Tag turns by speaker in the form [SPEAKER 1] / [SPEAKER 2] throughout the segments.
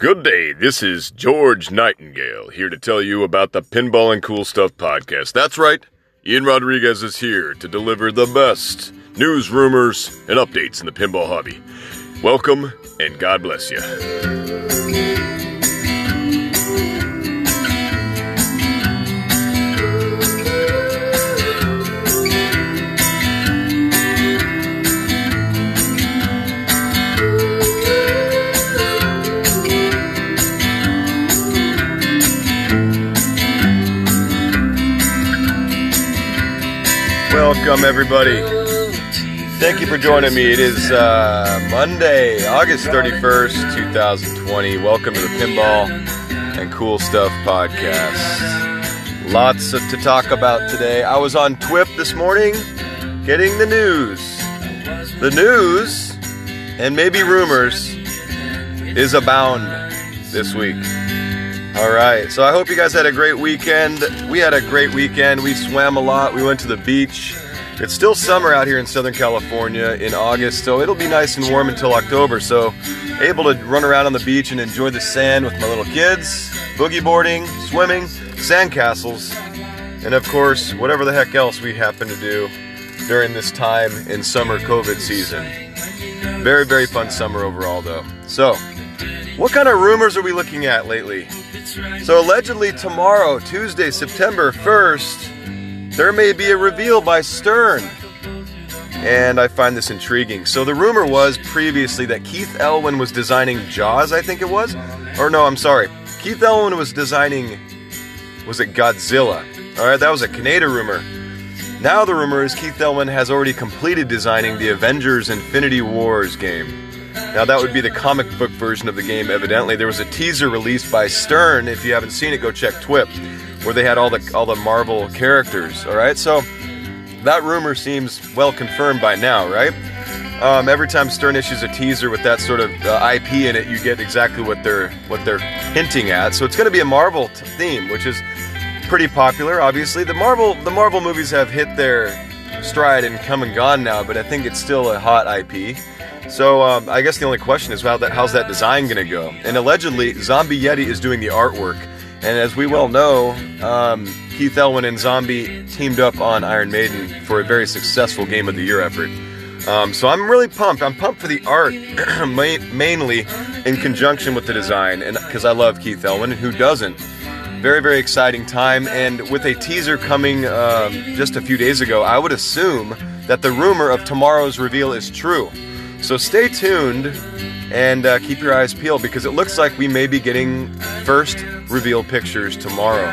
[SPEAKER 1] Good day. This is George Nightingale here to tell you about the Pinball and Cool Stuff podcast. That's right. Ian Rodriguez is here to deliver the best news, rumors, and updates in the pinball hobby. Welcome and God bless you. Welcome, everybody. Thank you for joining me. It is uh, Monday, August 31st, 2020. Welcome to the Pinball and Cool Stuff podcast. Lots of, to talk about today. I was on TWIP this morning getting the news. The news, and maybe rumors, is abound this week. All right, so I hope you guys had a great weekend. We had a great weekend. We swam a lot. We went to the beach. It's still summer out here in Southern California in August, so it'll be nice and warm until October. So, able to run around on the beach and enjoy the sand with my little kids, boogie boarding, swimming, sand castles, and of course, whatever the heck else we happen to do during this time in summer COVID season. Very, very fun summer overall, though. So, what kind of rumors are we looking at lately? So, allegedly, tomorrow, Tuesday, September 1st, there may be a reveal by Stern. And I find this intriguing. So, the rumor was previously that Keith Elwin was designing Jaws, I think it was. Or, no, I'm sorry. Keith Elwin was designing, was it Godzilla? Alright, that was a Canada rumor. Now, the rumor is Keith Elwin has already completed designing the Avengers Infinity Wars game. Now that would be the comic book version of the game. Evidently, there was a teaser released by Stern. If you haven't seen it, go check TWIP, where they had all the all the Marvel characters. All right, so that rumor seems well confirmed by now, right? Um, every time Stern issues a teaser with that sort of uh, IP in it, you get exactly what they're what they're hinting at. So it's going to be a Marvel t- theme, which is pretty popular. Obviously, the Marvel the Marvel movies have hit their stride and come and gone now, but I think it's still a hot IP. So um, I guess the only question is how that, how's that design going to go? And allegedly, Zombie Yeti is doing the artwork. And as we well know, um, Keith Elwin and Zombie teamed up on Iron Maiden for a very successful Game of the Year effort. Um, so I'm really pumped. I'm pumped for the art, mainly in conjunction with the design, and because I love Keith Elwin, and who doesn't? Very, very exciting time. And with a teaser coming um, just a few days ago, I would assume that the rumor of tomorrow's reveal is true. So stay tuned and uh, keep your eyes peeled because it looks like we may be getting first reveal pictures tomorrow.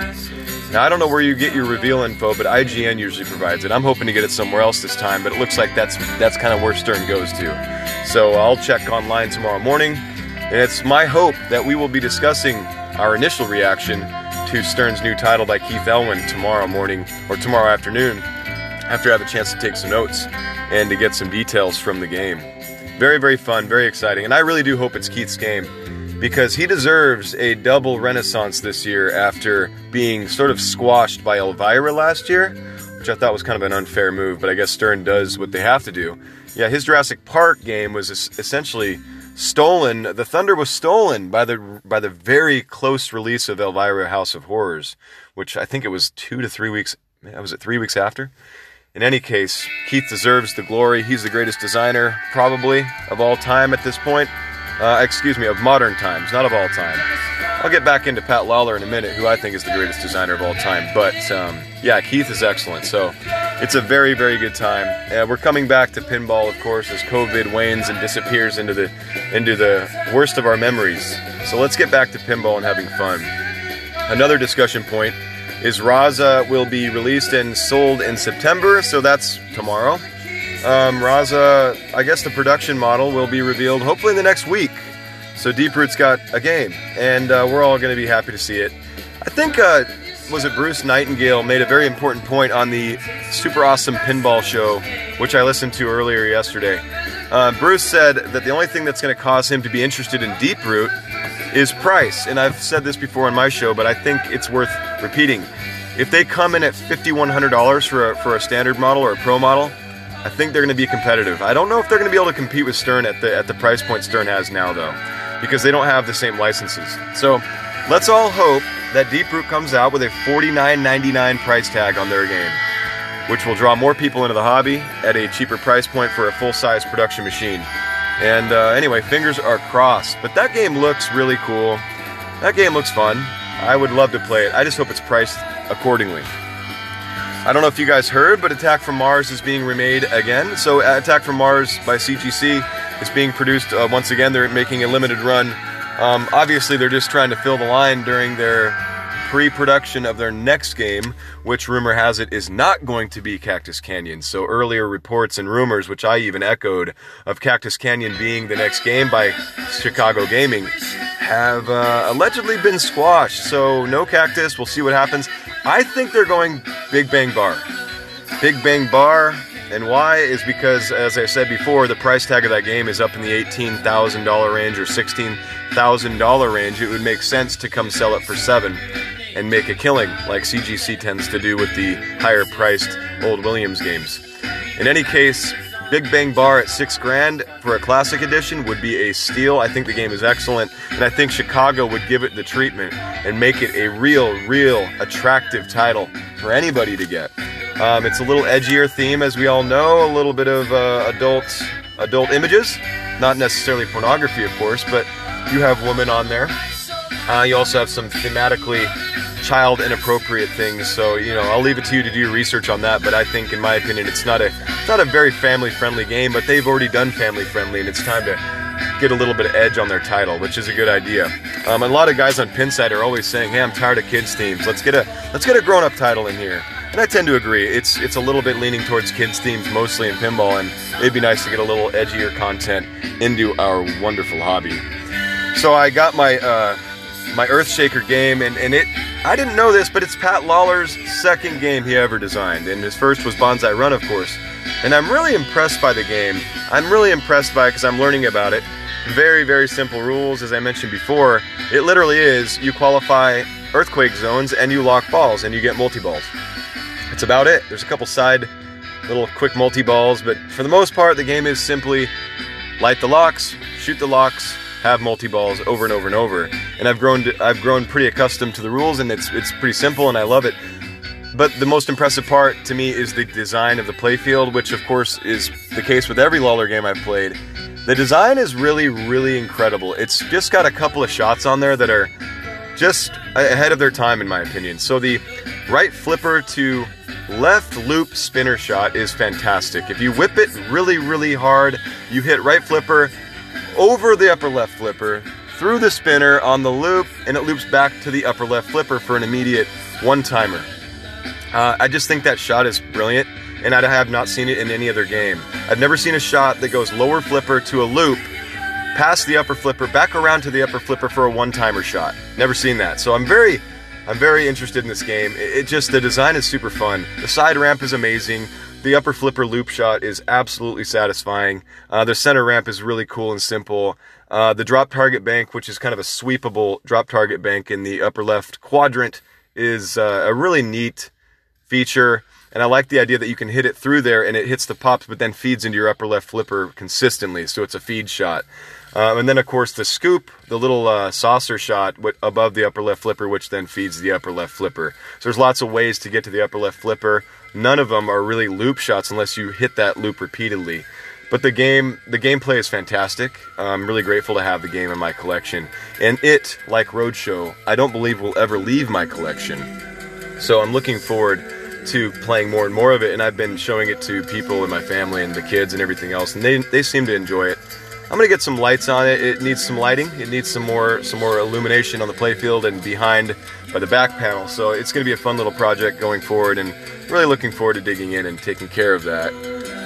[SPEAKER 1] Now, I don't know where you get your reveal info, but IGN usually provides it. I'm hoping to get it somewhere else this time, but it looks like that's that's kind of where Stern goes to. So I'll check online tomorrow morning, and it's my hope that we will be discussing our initial reaction to Stern's new title by Keith Elwin tomorrow morning or tomorrow afternoon after I have a chance to take some notes and to get some details from the game. Very, very fun, very exciting. And I really do hope it's Keith's game because he deserves a double renaissance this year after being sort of squashed by Elvira last year, which I thought was kind of an unfair move, but I guess Stern does what they have to do. Yeah, his Jurassic Park game was essentially stolen. The Thunder was stolen by the by the very close release of Elvira House of Horrors, which I think it was 2 to 3 weeks was it 3 weeks after? In any case, Keith deserves the glory. He's the greatest designer, probably, of all time at this point. Uh, excuse me, of modern times, not of all time. I'll get back into Pat Lawlor in a minute, who I think is the greatest designer of all time. But um, yeah, Keith is excellent. So it's a very, very good time. Uh, we're coming back to pinball, of course, as COVID wanes and disappears into the into the worst of our memories. So let's get back to pinball and having fun. Another discussion point is Raza will be released and sold in September, so that's tomorrow. Um, Raza, I guess the production model will be revealed hopefully in the next week. So Deeproot's got a game, and uh, we're all going to be happy to see it. I think, uh, was it Bruce Nightingale made a very important point on the super awesome pinball show, which I listened to earlier yesterday. Uh, Bruce said that the only thing that's going to cause him to be interested in Deeproot is price. And I've said this before on my show, but I think it's worth repeating. If they come in at $5,100 for a, for a standard model or a pro model, I think they're going to be competitive. I don't know if they're going to be able to compete with Stern at the at the price point Stern has now, though. because they don't have the same licenses. So let's all hope that Deeproot comes out with a $49.99 price tag on their game, which will draw more people into the hobby at a cheaper price point for a full size production machine. And uh, anyway, fingers are crossed. But that game looks really cool. That game looks fun. I would love to play it. I just hope it's priced accordingly. I don't know if you guys heard, but Attack from Mars is being remade again. So Attack from Mars by CGC is being produced uh, once again. They're making a limited run. Um, obviously, they're just trying to fill the line during their pre-production of their next game, which rumor has it is not going to be Cactus Canyon. So earlier reports and rumors, which I even echoed, of Cactus Canyon being the next game by Chicago Gaming, have uh, allegedly been squashed. So no Cactus. We'll see what happens. I think they're going Big Bang Bar. Big Bang Bar, and why is because, as I said before, the price tag of that game is up in the $18,000 range or $16,000 range. It would make sense to come sell it for seven and make a killing, like CGC tends to do with the higher priced old Williams games. In any case, Big Bang Bar at six grand for a classic edition would be a steal. I think the game is excellent, and I think Chicago would give it the treatment and make it a real, real attractive title for anybody to get. Um, it's a little edgier theme, as we all know, a little bit of uh, adult adult images, not necessarily pornography, of course, but you have women on there. Uh, you also have some thematically child inappropriate things. So you know, I'll leave it to you to do your research on that. But I think, in my opinion, it's not a it's not a very family friendly game. But they've already done family friendly, and it's time to get a little bit of edge on their title, which is a good idea. Um, a lot of guys on Pinside are always saying, "Hey, I'm tired of kids themes. Let's get a let's get a grown up title in here." And I tend to agree. It's it's a little bit leaning towards kids themes mostly in pinball, and it'd be nice to get a little edgier content into our wonderful hobby. So I got my uh, my Earthshaker game, and, and it I didn't know this, but it's Pat Lawlor's second game he ever designed, and his first was Banzai Run, of course. And I'm really impressed by the game. I'm really impressed by it because I'm learning about it. Very, very simple rules, as I mentioned before. It literally is you qualify earthquake zones and you lock balls and you get multi balls. That's about it. There's a couple side little quick multi balls, but for the most part, the game is simply light the locks, shoot the locks, have multi balls over and over and over. And I've grown to, I've grown pretty accustomed to the rules, and it's it's pretty simple, and I love it. But the most impressive part to me is the design of the playfield, which of course is the case with every Lawlor game I've played. The design is really, really incredible. It's just got a couple of shots on there that are just ahead of their time, in my opinion. So the right flipper to left loop spinner shot is fantastic. If you whip it really, really hard, you hit right flipper over the upper left flipper, through the spinner on the loop, and it loops back to the upper left flipper for an immediate one timer. Uh, I just think that shot is brilliant, and I have not seen it in any other game. I've never seen a shot that goes lower flipper to a loop, past the upper flipper, back around to the upper flipper for a one timer shot. Never seen that. So I'm very. I'm very interested in this game. It, it just the design is super fun. The side ramp is amazing. The upper flipper loop shot is absolutely satisfying. Uh, the center ramp is really cool and simple. Uh, the drop target bank, which is kind of a sweepable drop target bank in the upper left quadrant, is uh, a really neat feature. And I like the idea that you can hit it through there and it hits the pops, but then feeds into your upper left flipper consistently. So it's a feed shot. Uh, and then, of course, the scoop, the little uh, saucer shot above the upper left flipper, which then feeds the upper left flipper. So there's lots of ways to get to the upper left flipper. None of them are really loop shots unless you hit that loop repeatedly. But the game, the gameplay is fantastic. I'm really grateful to have the game in my collection. And it, like Roadshow, I don't believe will ever leave my collection. So I'm looking forward to playing more and more of it. And I've been showing it to people in my family and the kids and everything else, and they they seem to enjoy it. I'm gonna get some lights on it. It needs some lighting. It needs some more some more illumination on the playfield and behind by the back panel. So it's gonna be a fun little project going forward, and really looking forward to digging in and taking care of that.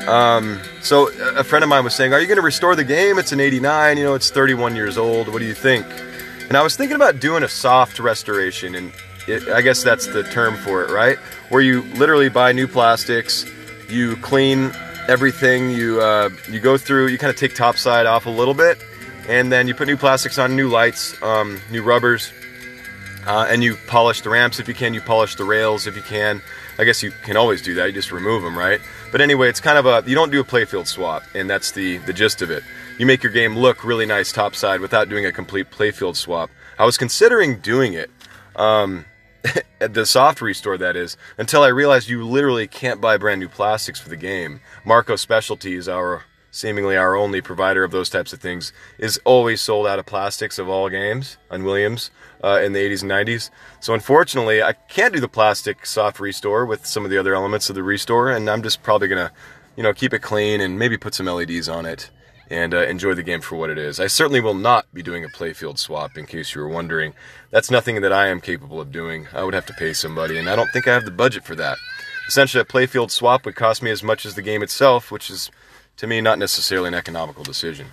[SPEAKER 1] Um, so a friend of mine was saying, "Are you gonna restore the game? It's an '89. You know, it's 31 years old. What do you think?" And I was thinking about doing a soft restoration, and it, I guess that's the term for it, right? Where you literally buy new plastics, you clean everything. You uh, you go through, you kind of take topside off a little bit, and then you put new plastics on, new lights, um, new rubbers, uh, and you polish the ramps if you can. You polish the rails if you can. I guess you can always do that. You just remove them, right? But anyway, it's kind of a you don't do a playfield swap, and that's the the gist of it. you make your game look really nice topside without doing a complete playfield swap. I was considering doing it. Um, the soft restore that is until i realized you literally can't buy brand new plastics for the game. Marco specialties our seemingly our only provider of those types of things is always sold out of plastics of all games on williams uh, in the 80s and 90s so unfortunately i can't do the plastic soft restore with some of the other elements of the restore and i'm just probably gonna you know keep it clean and maybe put some leds on it and uh, enjoy the game for what it is. I certainly will not be doing a playfield swap, in case you were wondering. That's nothing that I am capable of doing. I would have to pay somebody, and I don't think I have the budget for that. Essentially, a playfield swap would cost me as much as the game itself, which is, to me, not necessarily an economical decision.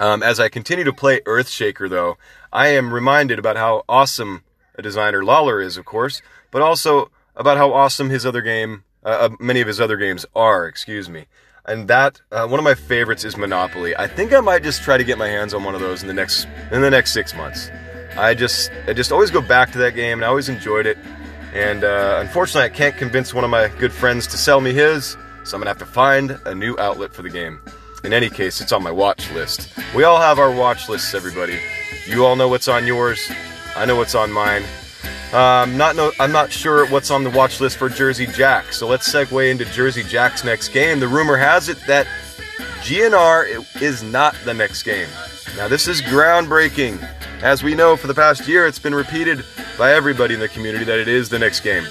[SPEAKER 1] Um, as I continue to play Earthshaker, though, I am reminded about how awesome a designer Lawlor is, of course, but also about how awesome his other game, uh, uh many of his other games are, excuse me and that uh, one of my favorites is Monopoly. I think I might just try to get my hands on one of those in the next in the next six months. I just I just always go back to that game, and I always enjoyed it. And uh, unfortunately, I can't convince one of my good friends to sell me his, so I'm gonna have to find a new outlet for the game. In any case, it's on my watch list. We all have our watch lists, everybody. You all know what's on yours. I know what's on mine. Um, not no, I'm not sure what's on the watch list for Jersey Jack, so let's segue into Jersey Jack's next game. The rumor has it that GNR is not the next game. Now, this is groundbreaking. As we know, for the past year, it's been repeated by everybody in the community that it is the next game.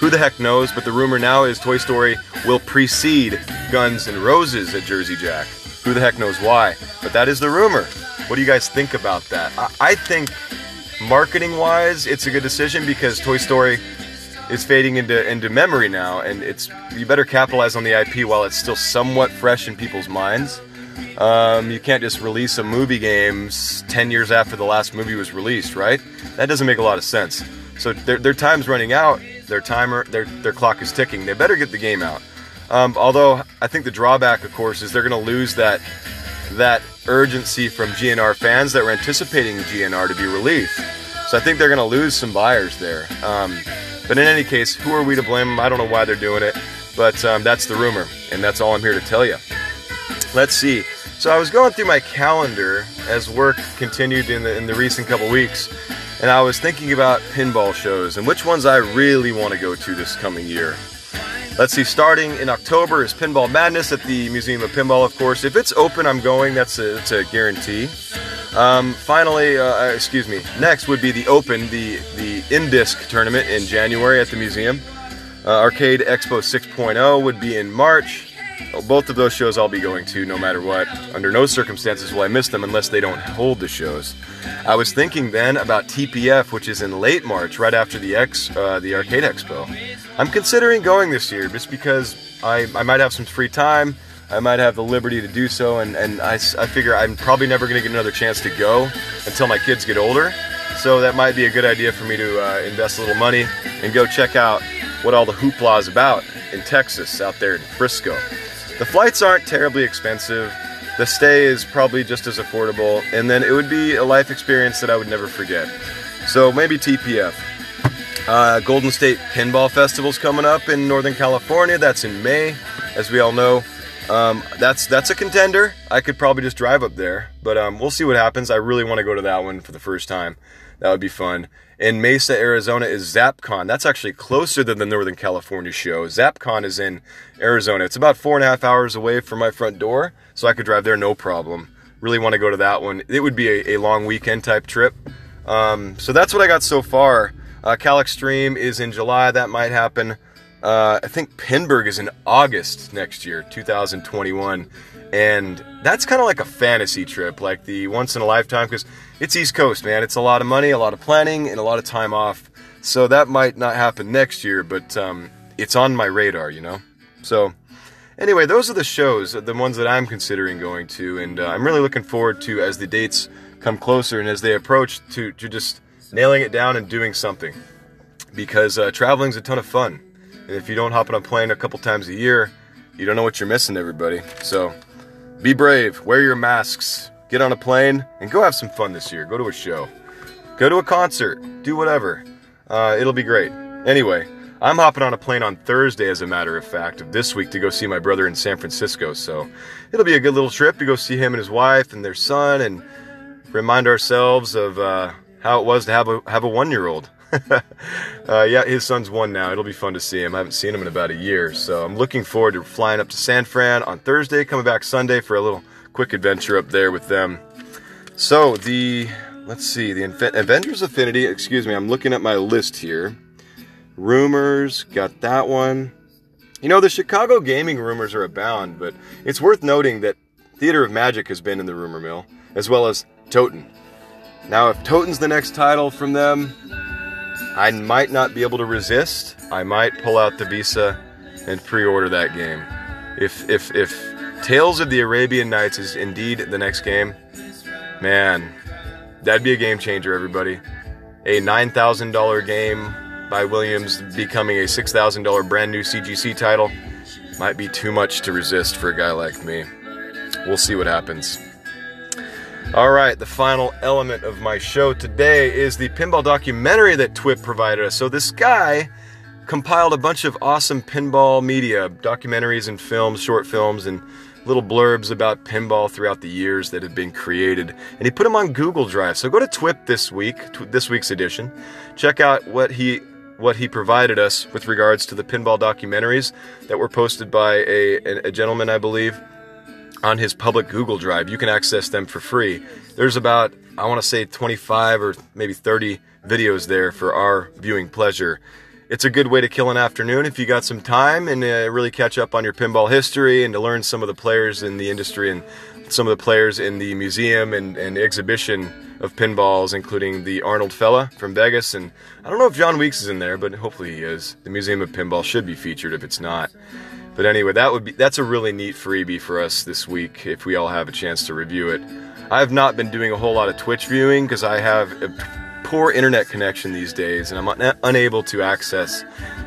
[SPEAKER 1] Who the heck knows, but the rumor now is Toy Story will precede Guns N' Roses at Jersey Jack. Who the heck knows why? But that is the rumor. What do you guys think about that? I, I think marketing wise, it's a good decision because Toy Story is fading into into memory now, and it's you better capitalize on the IP while it's still somewhat fresh in people's minds. Um, you can't just release a movie game ten years after the last movie was released, right? That doesn't make a lot of sense. So their, their time's running out. Their timer, their their clock is ticking. They better get the game out. Um, although I think the drawback, of course, is they're going to lose that that urgency from GNR fans that were anticipating GNR to be released. So I think they're going to lose some buyers there. Um, but in any case, who are we to blame? I don't know why they're doing it, but um, that's the rumor, and that's all I'm here to tell you. Let's see. So I was going through my calendar as work continued in the in the recent couple weeks, and I was thinking about pinball shows and which ones I really want to go to this coming year. Let's see, starting in October is Pinball Madness at the Museum of Pinball, of course. If it's open, I'm going. That's a, that's a guarantee. Um, finally, uh, uh, excuse me, next would be the Open, the, the in-disc tournament in January at the museum. Uh, Arcade Expo 6.0 would be in March. Both of those shows I'll be going to no matter what. Under no circumstances will I miss them unless they don't hold the shows. I was thinking then about TPF, which is in late March, right after the X, uh, the Arcade Expo. I'm considering going this year just because I, I might have some free time. I might have the liberty to do so, and, and I, I figure I'm probably never going to get another chance to go until my kids get older. So that might be a good idea for me to uh, invest a little money and go check out what all the hoopla is about in Texas, out there in Frisco. The flights aren't terribly expensive. The stay is probably just as affordable, and then it would be a life experience that I would never forget. So maybe TPF. Uh, Golden State Pinball Festival's coming up in Northern California. That's in May, as we all know. Um, that's that's a contender. I could probably just drive up there, but um, we'll see what happens. I really want to go to that one for the first time. That would be fun. In Mesa, Arizona is ZapCon. That's actually closer than the Northern California show. ZapCon is in Arizona. It's about four and a half hours away from my front door, so I could drive there no problem. Really want to go to that one. It would be a, a long weekend type trip. Um, so that's what I got so far. Uh, Cal Extreme is in July. That might happen. Uh, I think Pinburgh is in August next year, 2021. And that's kind of like a fantasy trip, like the once in a lifetime, because it's East Coast, man. It's a lot of money, a lot of planning, and a lot of time off. So that might not happen next year, but um, it's on my radar, you know? So, anyway, those are the shows, the ones that I'm considering going to, and uh, I'm really looking forward to as the dates come closer and as they approach to, to just nailing it down and doing something. Because uh, traveling's a ton of fun. And if you don't hop on a plane a couple times a year, you don't know what you're missing, everybody. So, be brave, wear your masks, get on a plane, and go have some fun this year. Go to a show, go to a concert, do whatever. Uh, it'll be great. Anyway, I'm hopping on a plane on Thursday, as a matter of fact, of this week to go see my brother in San Francisco. So it'll be a good little trip to go see him and his wife and their son and remind ourselves of uh, how it was to have a have a one year old. uh, yeah, his son's one now. It'll be fun to see him. I haven't seen him in about a year, so I'm looking forward to flying up to San Fran on Thursday, coming back Sunday for a little quick adventure up there with them. So the let's see the Avengers Affinity. Excuse me, I'm looking at my list here. Rumors got that one. You know the Chicago gaming rumors are abound, but it's worth noting that Theater of Magic has been in the rumor mill, as well as TOTAN. Now, if TOTAN's the next title from them, I might not be able to resist. I might pull out the Visa and pre-order that game. If if if Tales of the Arabian Nights is indeed the next game, man, that'd be a game changer, everybody. A $9,000 game by Williams becoming a $6,000 brand new CGC title might be too much to resist for a guy like me. We'll see what happens. All right, the final element of my show today is the pinball documentary that TWIP provided us. So, this guy compiled a bunch of awesome pinball media, documentaries and films, short films, and little blurbs about pinball throughout the years that have been created. And he put them on Google Drive. So, go to TWIP this week, this week's edition, check out what he what he provided us with regards to the pinball documentaries that were posted by a, a, gentleman, I believe, on his public Google Drive. You can access them for free. There's about, I want to say, 25 or maybe 30 videos there for our viewing pleasure. It's a good way to kill an afternoon if you got some time and uh, really catch up on your pinball history and to learn some of the players in the industry and some of the players in the museum and, and exhibition of pinballs, including the Arnold fella from Vegas. And I don't know if John Weeks is in there, but hopefully he is. The Museum of Pinball should be featured if it's not. But anyway, that would be that's a really neat freebie for us this week if we all have a chance to review it. I have not been doing a whole lot of Twitch viewing because I have a poor internet connection these days and I'm un- unable to access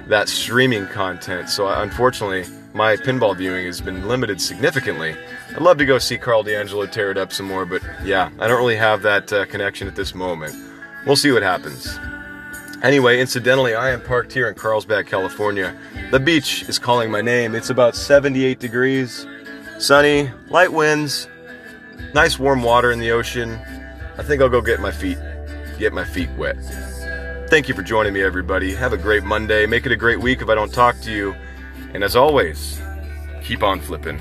[SPEAKER 1] that streaming content. So I, unfortunately, my pinball viewing has been limited significantly. I'd love to go see Karl DeAngelo tear it up some more, but yeah, I don't really have that uh, connection at this moment. We'll see what happens. Anyway, incidentally, I am parked here in Carlsbad, California. The beach is calling my name. It's about 78 degrees, sunny, light winds, nice warm water in the ocean. I think I'll go get my feet get my feet wet. Thank you for joining me everybody. Have a great Monday. Make it a great week if I don't talk to you. And as always, keep on flipping.